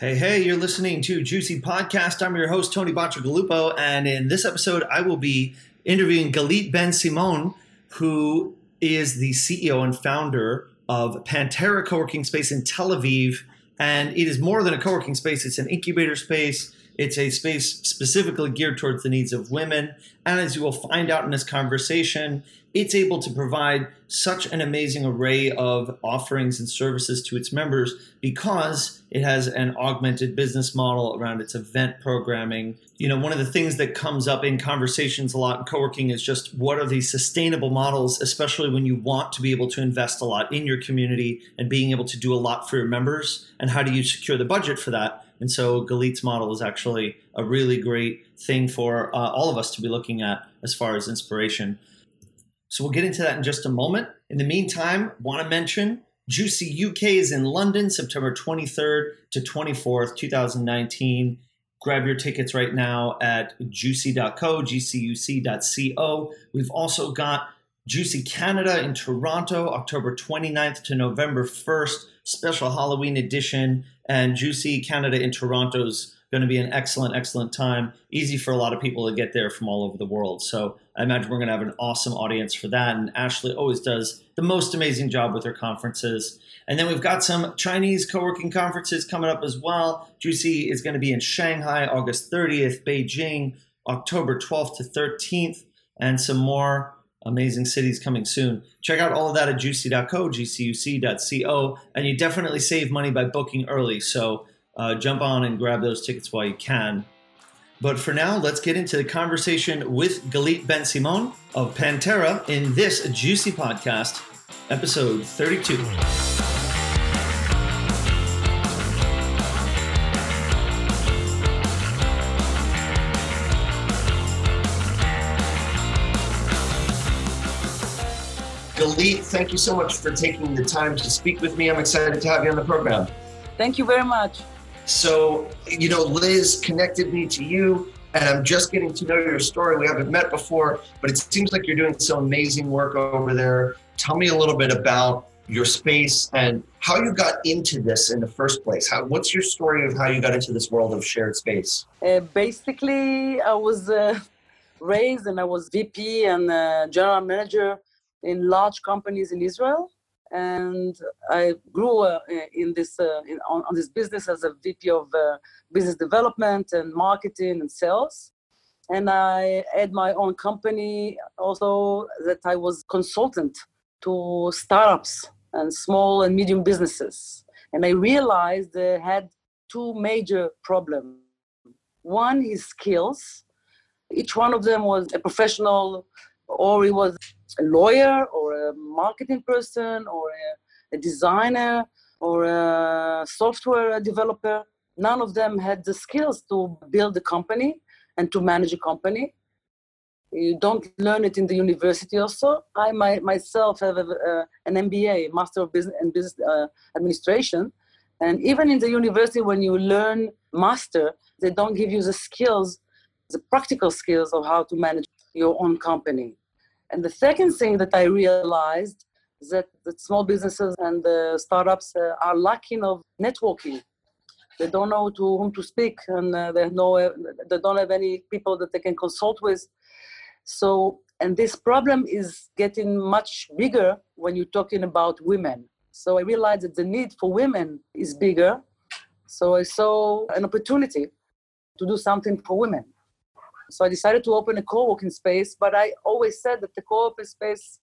Hey, hey, you're listening to GCUC Podcast. I'm your host, Tony Bacigalupo, and in this episode, I will be interviewing Galit Ben Simon, who is the CEO and founder of Panthera Co-working Space in Tel Aviv. And it is more than a co-working space, it's an incubator space. It's a space specifically geared towards the needs of women. And as you will find out in this conversation, it's able to provide such an amazing array of offerings and services to its members because it has an augmented business model around its event programming. You know, one of the things that comes up in conversations a lot in co-working is just what are these sustainable models, especially when you want to be able to invest a lot in your community and being able to do a lot for your members and how do you secure the budget for that? And so Galit's model is actually a really great thing for uh, all of us to be looking at as far as inspiration. So we'll get into that in just a moment. In the meantime, want to mention GCUC UK is in London, September 23rd to 24th, 2019. Grab your tickets right now at juicy.co, gcuc.co. We've also got GCUC Canada in Toronto, October 29th to November 1st, special Halloween edition. And GCUC Canada in Toronto's going to be an excellent, excellent time. Easy for a lot of people to get there from all over the world. So I imagine we're going to have an awesome audience for that. And Ashley always does the most amazing job with her conferences. And then we've got some Chinese co working conferences coming up as well. GCUC is going to be in Shanghai August 30th, Beijing October 12th to 13th, and some more amazing cities coming soon. Check out all of that at juicy.co, gcuc.co, and you definitely save money by booking early. So uh, jump on and grab those tickets while you can. But for now, let's get into the conversation with Galit Ben Simon of Panthera in this GCUC Podcast, episode 32. Thank you so much for taking the time to speak with me. I'm excited to have you on the program. Thank you very much. So, you know, Liz connected me to you, and I'm just getting to know your story. We haven't met before, but it seems like you're doing some amazing work over there. Tell me a little bit about your space and how you got into this in the first place. How, what's your story of how you got into this world of shared space? Uh, basically, I was uh, raised and I was VP and uh, general manager in large companies in Israel and I grew uh, in this uh, in, on, on, this business as a VP of uh, business development and marketing and sales. And I had my own company also that I was consultant to startups and small and medium businesses. And I realized they had two major problems. One is skills. Each one of them was a professional or he was a lawyer or a marketing person or a, a designer or a software developer. None of them had the skills to build a company and to manage a company. You don't learn it in the university also. I my, myself have a, uh, an MBA, Master of Business and Business uh, Administration. And even in the university, when you learn master, they don't give you the skills, the practical skills of how to manage your own company. And the second thing that I realized is that small businesses and startups uh, are lacking of networking. They don't know to whom to speak, and uh, they they don't have any people that they can consult with. So, and this problem is getting much bigger when you're talking about women. So I realized that the need for women is bigger. So I saw an opportunity to do something for women. So I decided to open a co-working space, but I always said that the co-working space,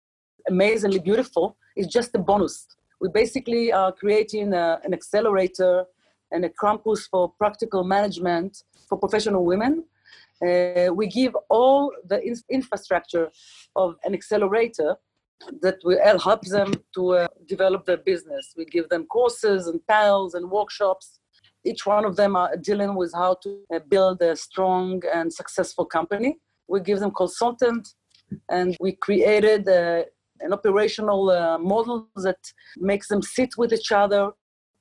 amazingly beautiful, is just a bonus. We basically are creating a, an accelerator and a campus for practical management for professional women. Uh, we give all the in- infrastructure of an accelerator that will help them to uh, develop their business. We give them courses and panels and workshops each one of them are dealing with how to uh, build a strong and successful company. We give them consultant, and we created a, uh, an operational uh, model that makes them sit with each other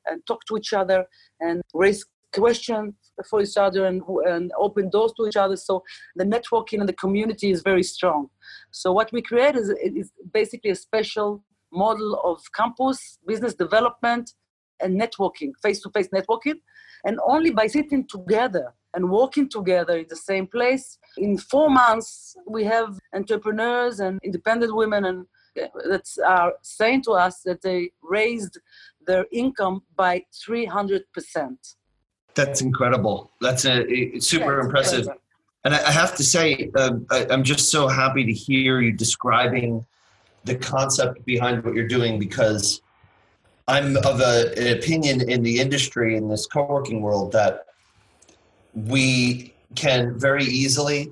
and talk to each other and raise questions for each other and, and open doors to each other. So the networking and the community is very strong. So what we create is, is basically a special model of campus business development and networking, face-to-face networking And only by sitting together and working together in the same place, in four months, we have entrepreneurs and independent women and uh, that are saying to us that they raised their income by 300%. That's incredible. That's a, a super impressive. Incredible. And I, have to say, uh, I, I'm just so happy to hear you describing the concept behind what you're doing because I'm of a, an opinion in the industry in this co-working world that we can very easily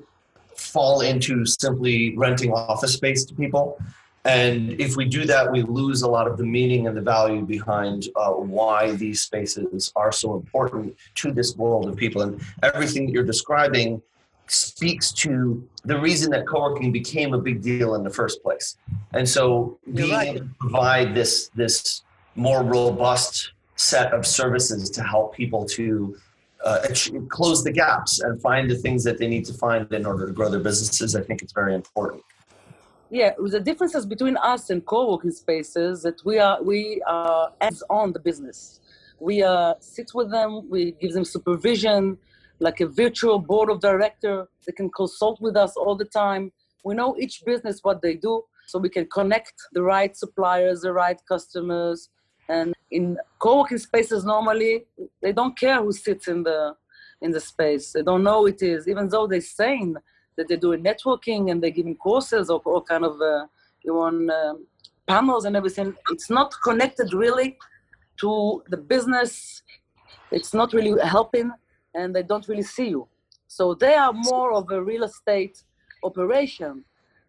fall into simply renting office space to people. And if we do that, we lose a lot of the meaning and the value behind uh, why these spaces are so important to this world of people. And everything that you're describing speaks to the reason that co-working became a big deal in the first place. And so being right. able to provide this this more robust set of services to help people to uh, close the gaps and find the things that they need to find in order to grow their businesses, I think it's very important. Yeah, the differences between us and co-working spaces that we are we are hands on the business. We uh, sit with them, we give them supervision, like a virtual board of director. They can consult with us all the time. We know each business what they do, so we can connect the right suppliers, the right customers. And in co-working spaces, normally they don't care who sits in the in the space. They don't know it is, even though they're saying that they're doing networking and they're giving courses or all kind of uh, you want um, panels and everything. It's not connected really to the business. It's not really helping and they don't really see you. So they are more of a real estate operation.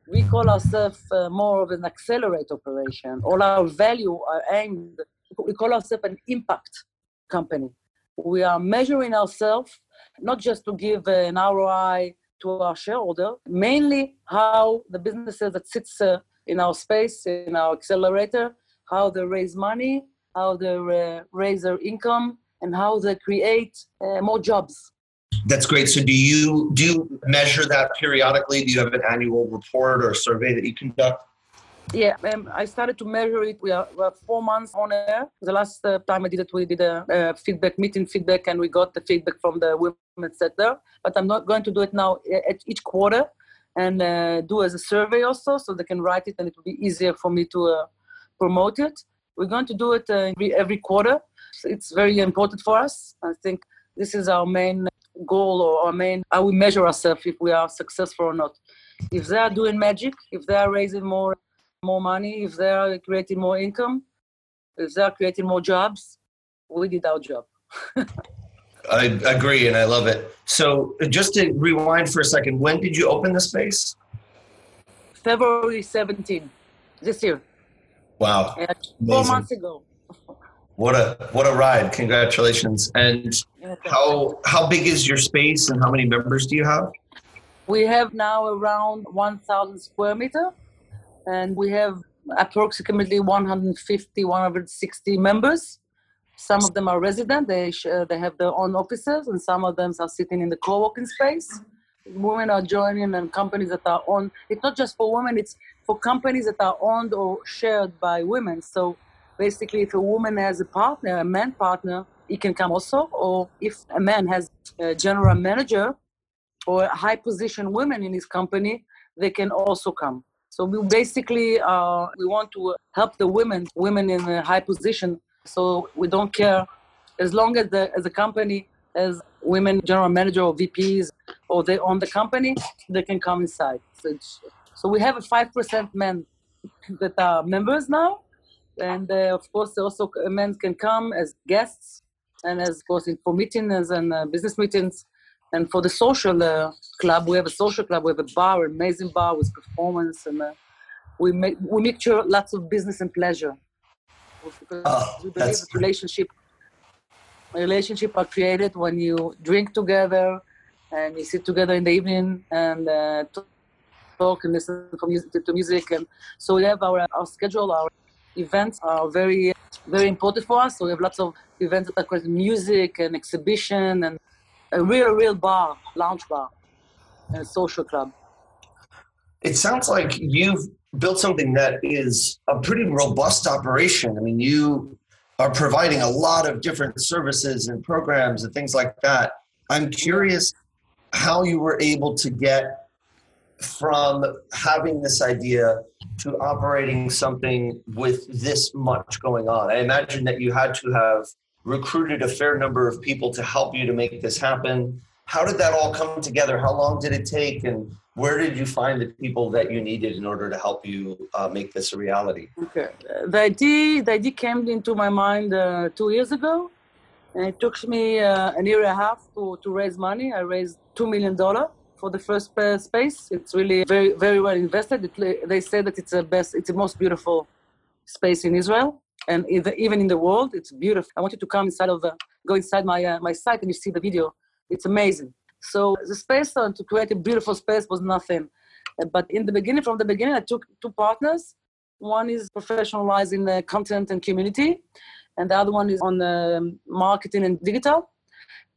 We call ourselves uh, more of an accelerate operation. All our value are aimed, we call ourselves an impact company. We are measuring ourselves not just to give an ROI to our shareholder, mainly how the businesses that sits uh, in our space, in our accelerator, how they raise money, how they uh, raise their income, and how they create uh, more jobs. That's great. So, do you do you measure that periodically? Do you have an annual report or survey that you conduct? Yeah, um, I started to measure it. We are, we are, four months on air. The last uh, time I did it, we did a, feedback meeting, feedback, and we got the feedback from the women sector. But I'm not going to do it now at each quarter, and uh, do as a survey also, so they can write it, and it will be easier for me to uh, promote it. We're going to do it uh, every, every quarter. It's very important for us. I think this is our main goal or our main how we measure ourselves if we are successful or not. If they are doing magic, if they are raising more more money, if they are creating more income, if they are creating more jobs, we did our job. I agree and I love it. So just to rewind for a second, when did you open the space? February 17 this year. Wow. four months ago. What a what a ride! Congratulations! And how how big is your space, and how many members do you have? We have now around 1,000 square meter, and we have approximately 150, 160 members. Some of them are resident; they sh- uh, they have their own offices, and some of them are sitting in the co-working space. Women are joining, and companies that are owned. It's not just for women; it's for companies that are owned or shared by women. So basically, if a woman has a partner, a man partner, he can come also. Or if a man has a general manager or high position women in his company, they can also come. So we basically uh, we want to help the women, women in a high position. So we don't care as long as the as a company as women general manager or VPs or they own the company, they can come inside. So, so we have a five percent men that are members now, and uh, of course also men can come as guests and as of course for meetings and uh, business meetings. And for the social uh, club we have a social club we have a bar amazing bar with performance and uh, we make we mixture lots of business and pleasure. Because oh, we believe that relationship relationship are created when you drink together and you sit together in the evening and uh, talk and listen to music, to music. And so we have our our schedule our events are very, very important for us. So we have lots of events are music and exhibition and a real, real bar, lounge bar, and a social club. It sounds like you've built something that is a pretty robust operation. I mean, you are providing a lot of different services and programs and things like that. I'm curious how you were able to get from having this idea to operating something with this much going on. I imagine that you had to have recruited a fair number of people to help you to make this happen. How did that all come together? How long did it take? And where did you find the people that you needed in order to help you uh, make this a reality? Okay. The idea, the idea came into my mind uh, two years ago. And it took me uh, an year and a half to, to raise money. I raised $2 million for the first space. It's really very, very well invested. It, they say that it's the best, it's the most beautiful space in Israel and even in the world. It's beautiful. I want you to come inside of the, go inside my, uh, my site and you see the video. It's amazing. So the space uh, to create a beautiful space was nothing. Uh, but in the beginning, from the beginning, I took two partners. One is professionalizing the content and community, and the other one is on the marketing and digital.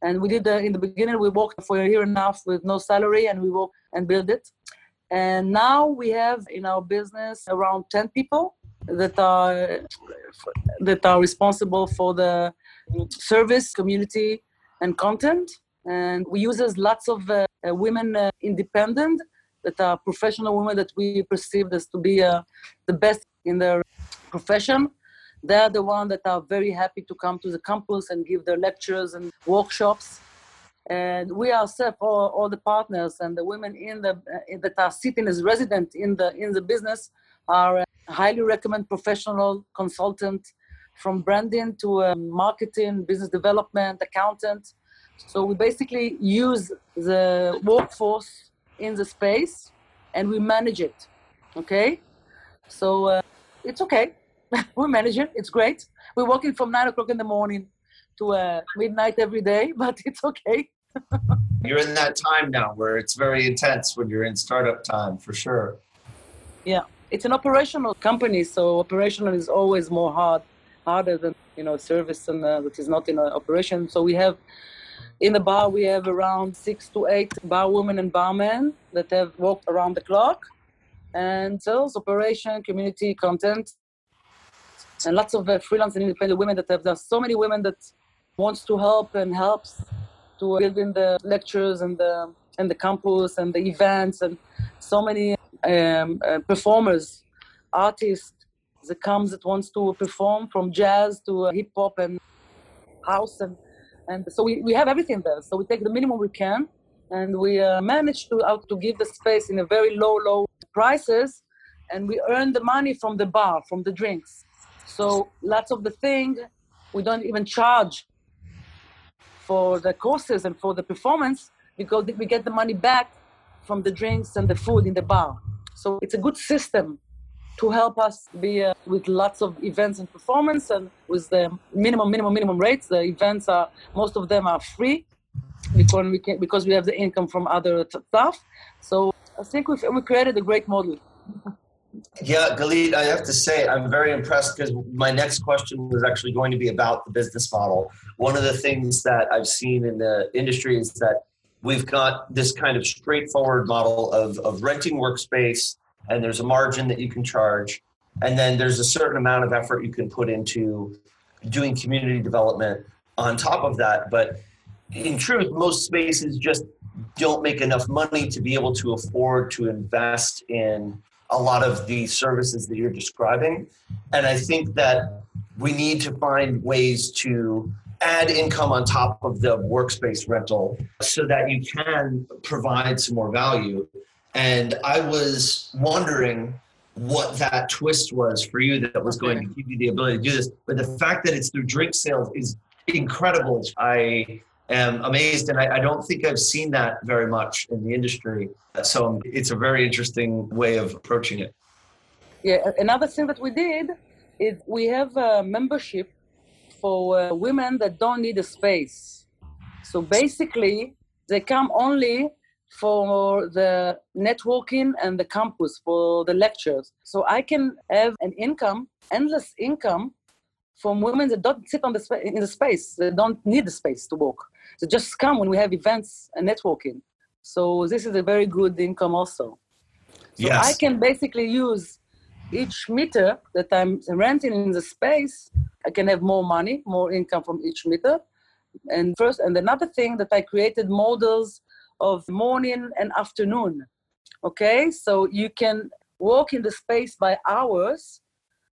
And we did uh, in the beginning, we worked for a year and a half with no salary, and we worked and built it. And now we have in our business around 10 people that are that are responsible for the service, community, and content. And we use lots of uh, uh, women uh, independent that are professional women that we perceive as to be uh, the best in their profession. They're the ones that are very happy to come to the campus and give their lectures and workshops. And we ourselves, all, all the partners and the women in the uh, that are sitting as resident in the in the business, are uh, highly recommend professional consultant from branding to um, marketing, business development, accountant. So we basically use the workforce in the space and we manage it. Okay? So uh, it's okay. We manage it. It's great. We're working from nine o'clock in the morning to uh, midnight every day, but it's okay. you're in that time now where it's very intense when you're in startup time for sure. Yeah. It's an operational company, so operational is always more hard, harder than you know service and uh, that is not in operation. So we have in the bar, we have around six to eight bar women and barmen that have worked around the clock, and sales, operation, community, content, and lots of uh, freelance and independent women that have. There's so many women that wants to help and helps to build in the lectures and the and the campus and the events and so many um, uh, performers, artists that comes that wants to perform from jazz to uh, hip hop and house and and so we, we have everything there. So we take the minimum we can, and we uh, manage to out to give the space in a very low, low prices, and we earn the money from the bar, from the drinks. So lots of the thing we don't even charge for the courses and for the performance because we get the money back from the drinks and the food in the bar. So it's a good system to help us be uh, with lots of events and performance and with the minimum, minimum, minimum rates. The events are, most of them are free because we, can, because we have the income from other stuff. So I think we've, we created a great model. Yeah, Galit, I have to say, I'm very impressed because my next question was actually going to be about the business model. One of the things that I've seen in the industry is that we've got this kind of straightforward model of, of renting workspace and there's a margin that you can charge and then there's a certain amount of effort you can put into doing community development on top of that but in truth most spaces just don't make enough money to be able to afford to invest in a lot of the services that you're describing and i think that we need to find ways to add income on top of the workspace rental so that you can provide some more value and I was wondering what that twist was for you that was going to give you the ability to do this. But the fact that it's through drink sales is incredible. I am amazed, and I, I don't think I've seen that very much in the industry. So it's a very interesting way of approaching it. Yeah, another thing that we did is we have a membership for uh, women that don't need a space. So basically, they come only for the networking and the campus for the lectures. So I can have an income, endless income from women that don't sit on the sp- in the space, they don't need the space to work. They just come when we have events and networking. So this is a very good income also. So yes. I can basically use each meter that I'm renting in the space, I can have more money, more income from each meter. And first, and another thing that I created models of morning and afternoon. Okay, so you can walk in the space by hours.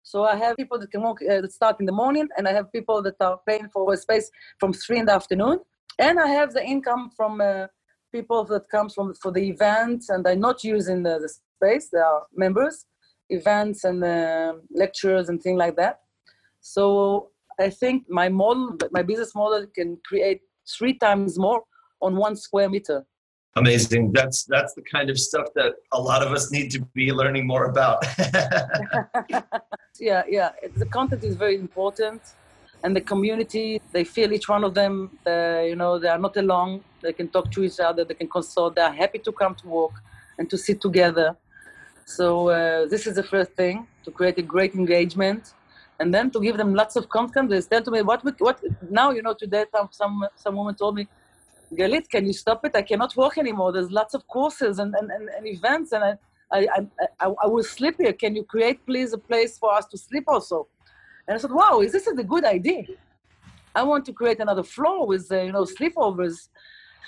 So I have people that can walk uh, that start in the morning, and I have people that are paying for a space from three in the afternoon, and I have the income from uh, people that comes from for the events, and they're not using the, the space. They are members, events and uh, lectures and things like that. So I think my model, my business model, can create three times more on one square meter. Amazing. That's that's the kind of stuff that a lot of us need to be learning more about. yeah, yeah. The content is very important, and the community. They feel each one of them. Uh, you know, they are not alone. They can talk to each other. They can consult. They are happy to come to work and to sit together. So uh, this is the first thing to create a great engagement, and then to give them lots of content. They tell to me what we, what now you know today some some some woman told me Galit, can you stop it? I cannot work anymore. There's lots of courses and, and, and, and events, and I, I, I, I, will sleep here. Can you create, please, a place for us to sleep also? And I said, wow, is this a good idea? I want to create another floor with, uh, you know, sleepovers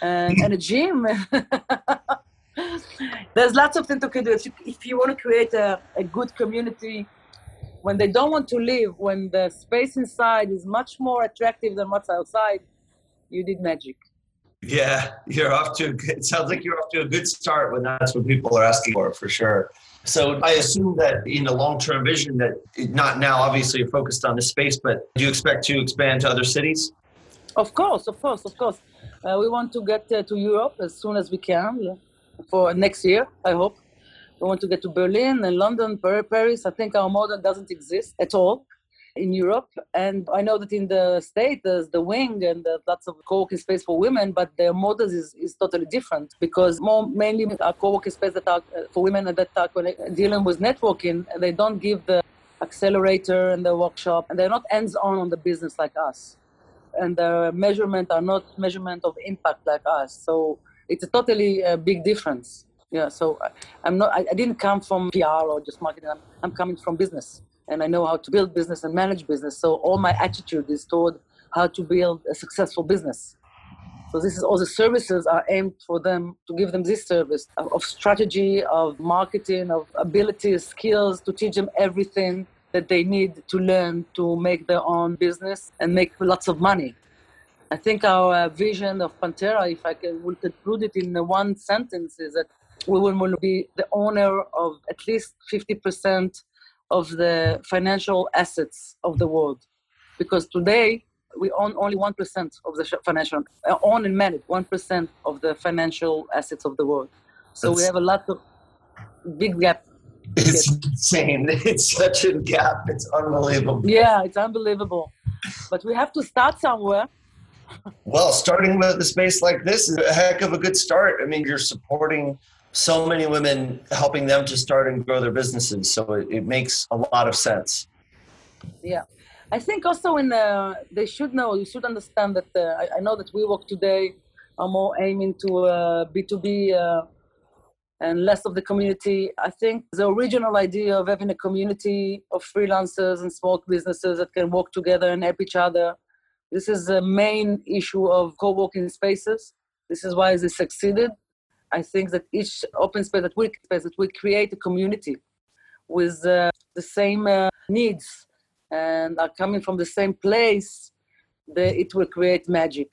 and, and a gym. There's lots of things to do. If you, if you want to create a, a good community, when they don't want to live, when the space inside is much more attractive than what's outside, you did magic. Yeah, you're off to. It sounds like you're off to a good start when that's what people are asking for, for sure. So I assume that in the long-term vision, that not now, obviously, you're focused on the space, but do you expect to expand to other cities? Of course, of course, of course. Uh, we want to get uh, to Europe as soon as we can for next year. I hope. We want to get to Berlin and London, Paris. I think our model doesn't exist at all in Europe. And I know that in the States, there's the wing and lots of co-working space for women, but their models is, is totally different because more mainly are co-working space that are uh, for women at that are dealing with networking. They don't give the accelerator and the workshop, and they're not hands-on on the business like us. And the measurement are not measurement of impact like us. So it's a totally uh, big difference. Yeah, so I, am not. I, I, didn't come from PR or just marketing. I'm, I'm coming from business and I know how to build business and manage business. So all my attitude is toward how to build a successful business. So this is all the services are aimed for them to give them this service of, strategy, of marketing, of abilities, skills to teach them everything that they need to learn to make their own business and make lots of money. I think our vision of Panthera, if I can will conclude it in one sentence, is that we will be the owner of at least 50% of the financial assets of the world. Because today, we own only 1% of the financial, uh, own and manage 1% of the financial assets of the world. So That's, we have a lot of big gap. It's insane. It's such a gap. It's unbelievable. Yeah, it's unbelievable. But we have to start somewhere. well, starting with a space like this is a heck of a good start. I mean, you're supporting so many women helping them to start and grow their businesses. So it, it makes a lot of sense. Yeah. I think also in uh, they should know, you should understand that uh, I, I, know that WeWork today are more aiming to uh, B2B uh, and less of the community. I think the original idea of having a community of freelancers and small businesses that can work together and help each other. This is the main issue of co-working spaces. This is why they succeeded I think that each open space that we space that we create a community with uh, the same uh, needs and are coming from the same place, the, it will create magic.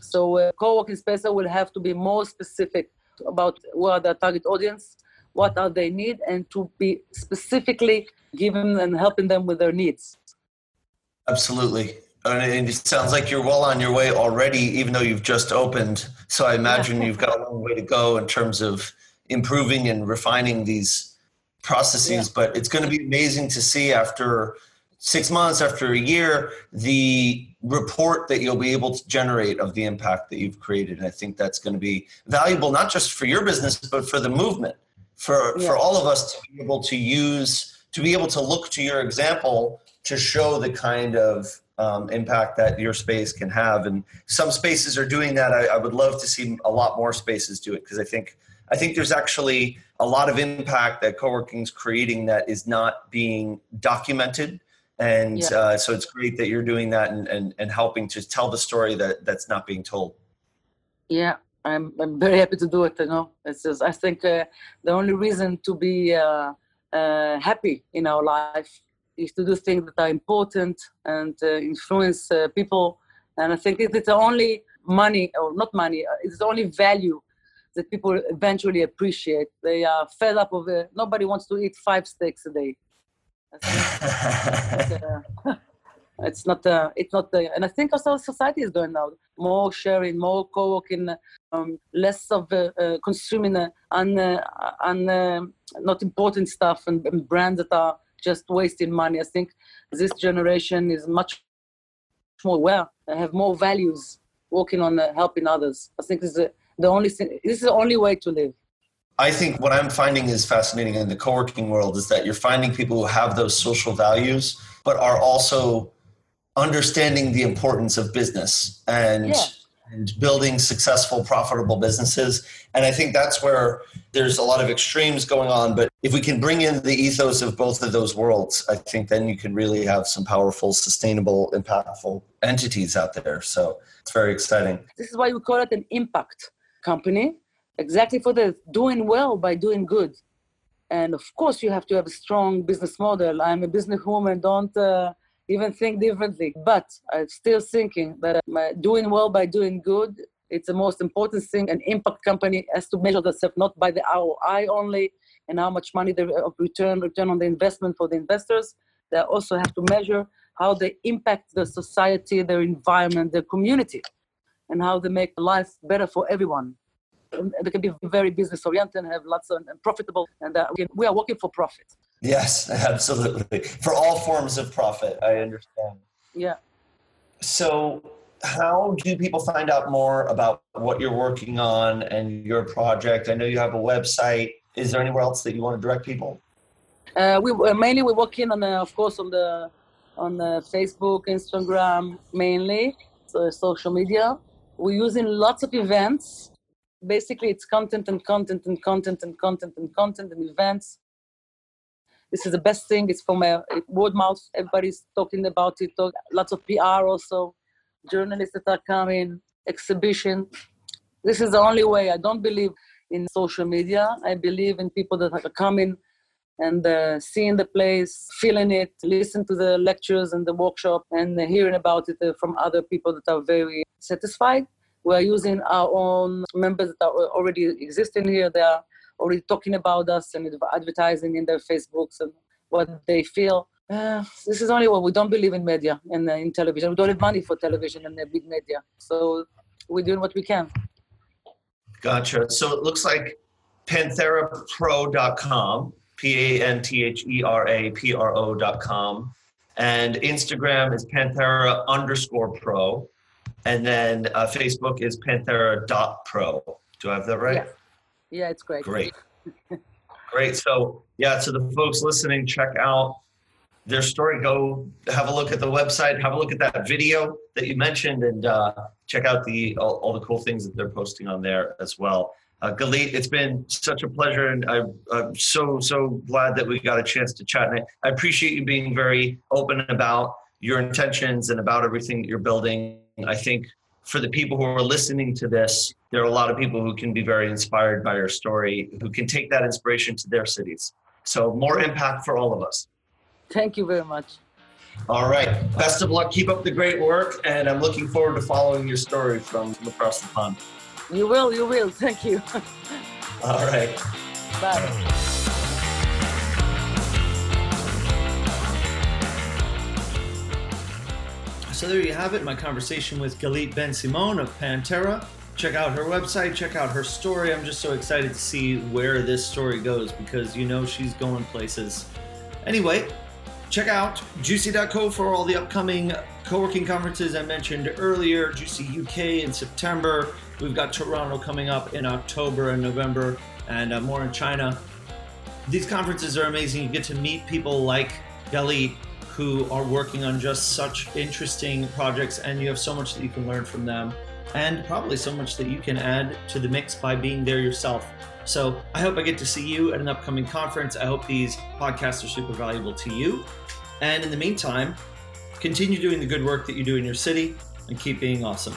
So uh, co-working space will have to be more specific about what the target audience, what are they need, and to be specifically giving and helping them with their needs. Absolutely and it sounds like you're well on your way already, even though you've just opened. So I imagine you've got a long way to go in terms of improving and refining these processes. Yeah. But it's going to be amazing to see after six months, after a year, the report that you'll be able to generate of the impact that you've created. And I think that's going to be valuable, not just for your business, but for the movement, for, yeah. for all of us to be able to use, to be able to look to your example to show the kind of um, impact that your space can have. And some spaces are doing that. I, I would love to see a lot more spaces do it because I think I think there's actually a lot of impact that co-working is creating that is not being documented and yeah. uh, so it's great that you're doing that and, and, and helping to tell the story that that's not being told yeah i'm, I'm very happy to do it you know it's just, i think uh, the only reason to be uh, uh happy in our life is to do things that are important and uh, influence uh, people. And i think it's the only money or not money it's the only value that people eventually appreciate. They are fed up of it nobody wants to eat five steaks a day. It's not uh, it's not the and i think also society is going now more sharing more co-working um, less of uh, uh, consuming uh, and uh, and uh, not important stuff and, and, brands that are just wasting money i think this generation is much more aware and have more values working on uh, helping others i think this is the only thing this is the only way to live I think what I'm finding is fascinating in the co working world is that you're finding people who have those social values, but are also understanding the importance of business and. Yeah. And building successful, profitable businesses. And I think that's where there's a lot of extremes going on. But if we can bring in the ethos of both of those worlds, I think then you can really have some powerful, sustainable, impactful entities out there. So it's very exciting. This is why we call it an impact company exactly for the doing well by doing good and of course you have to have a strong business model i'm a businesswoman don't uh, even think differently but i'm still thinking that uh, doing well by doing good. It's the most important thing an impact company has to measure itself not by the roi only and how much money they uh, return return on the investment for the investors. They also have to measure how they impact the society their environment their community and how they make life better for everyone. They can be very business oriented and have lots of and profitable and uh, we are working for profit yes absolutely. For all forms of profit i understand. Yeah. So how do people find out more about what you're working on and your project? I know you have a website. Is there anywhere else that you want to direct people? Uh, we uh, mainly we're working on uh, of course on the on the facebook instagram mainly so social media. We're using lots of events. Basically it's content and content and content and content and content and events this is the best thing. It's from a word mouth everybody's talking about it. Talk, lots of pr also journalists that are coming exhibition. This is the only way. I don't believe in social media. I believe in people that are coming and uh, seeing the place feeling it listen to the lectures and the workshop and hearing about it uh, from other people that are very satisfied. We are using our own members that are already existing here. They are already talking about us and advertising in their Facebooks and what they feel. Uh, this is only what we don't believe in media and uh, in television. We don't have money for television and uh, big media. So we're doing what we can. Gotcha. So it looks like pantherapro.com, P A N T H E R A P R O.com. And Instagram is panthera underscore pro. And then uh, Facebook is panthera.pro. Do I have that right? Yeah, yeah it's great. Great. great. So, yeah, to the folks listening, check out their story. Go have a look at the website, have a look at that video that you mentioned, and uh, check out the all, all, the cool things that they're posting on there as well. Uh, Galit, it's been such a pleasure, and I, am so so glad that we got a chance to chat. And I, I appreciate you being very open about your intentions and about everything that you're building I think for the people who are listening to this, there are a lot of people who can be very inspired by your story, who can take that inspiration to their cities. So, more impact for all of us. Thank you very much. All right. Best of luck. Keep up the great work. And I'm looking forward to following your story from across the pond. You will. You will. Thank you. all right. Bye. So there you have it, my conversation with Galit Ben Simon of Panthera. Check out her website, check out her story. I'm just so excited to see where this story goes because you know she's going places. Anyway, check out juicy.co for all the upcoming co-working conferences I mentioned earlier, GCUC UK in September. We've got Toronto coming up in October and November and uh, more in China. These conferences are amazing. You get to meet people like Galit who are working on just such interesting projects, and you have so much that you can learn from them. And probably so much that you can add to the mix by being there yourself. So I hope I get to see you at an upcoming conference. I hope these podcasts are super valuable to you. And in the meantime, continue doing the good work that you do in your city and keep being awesome.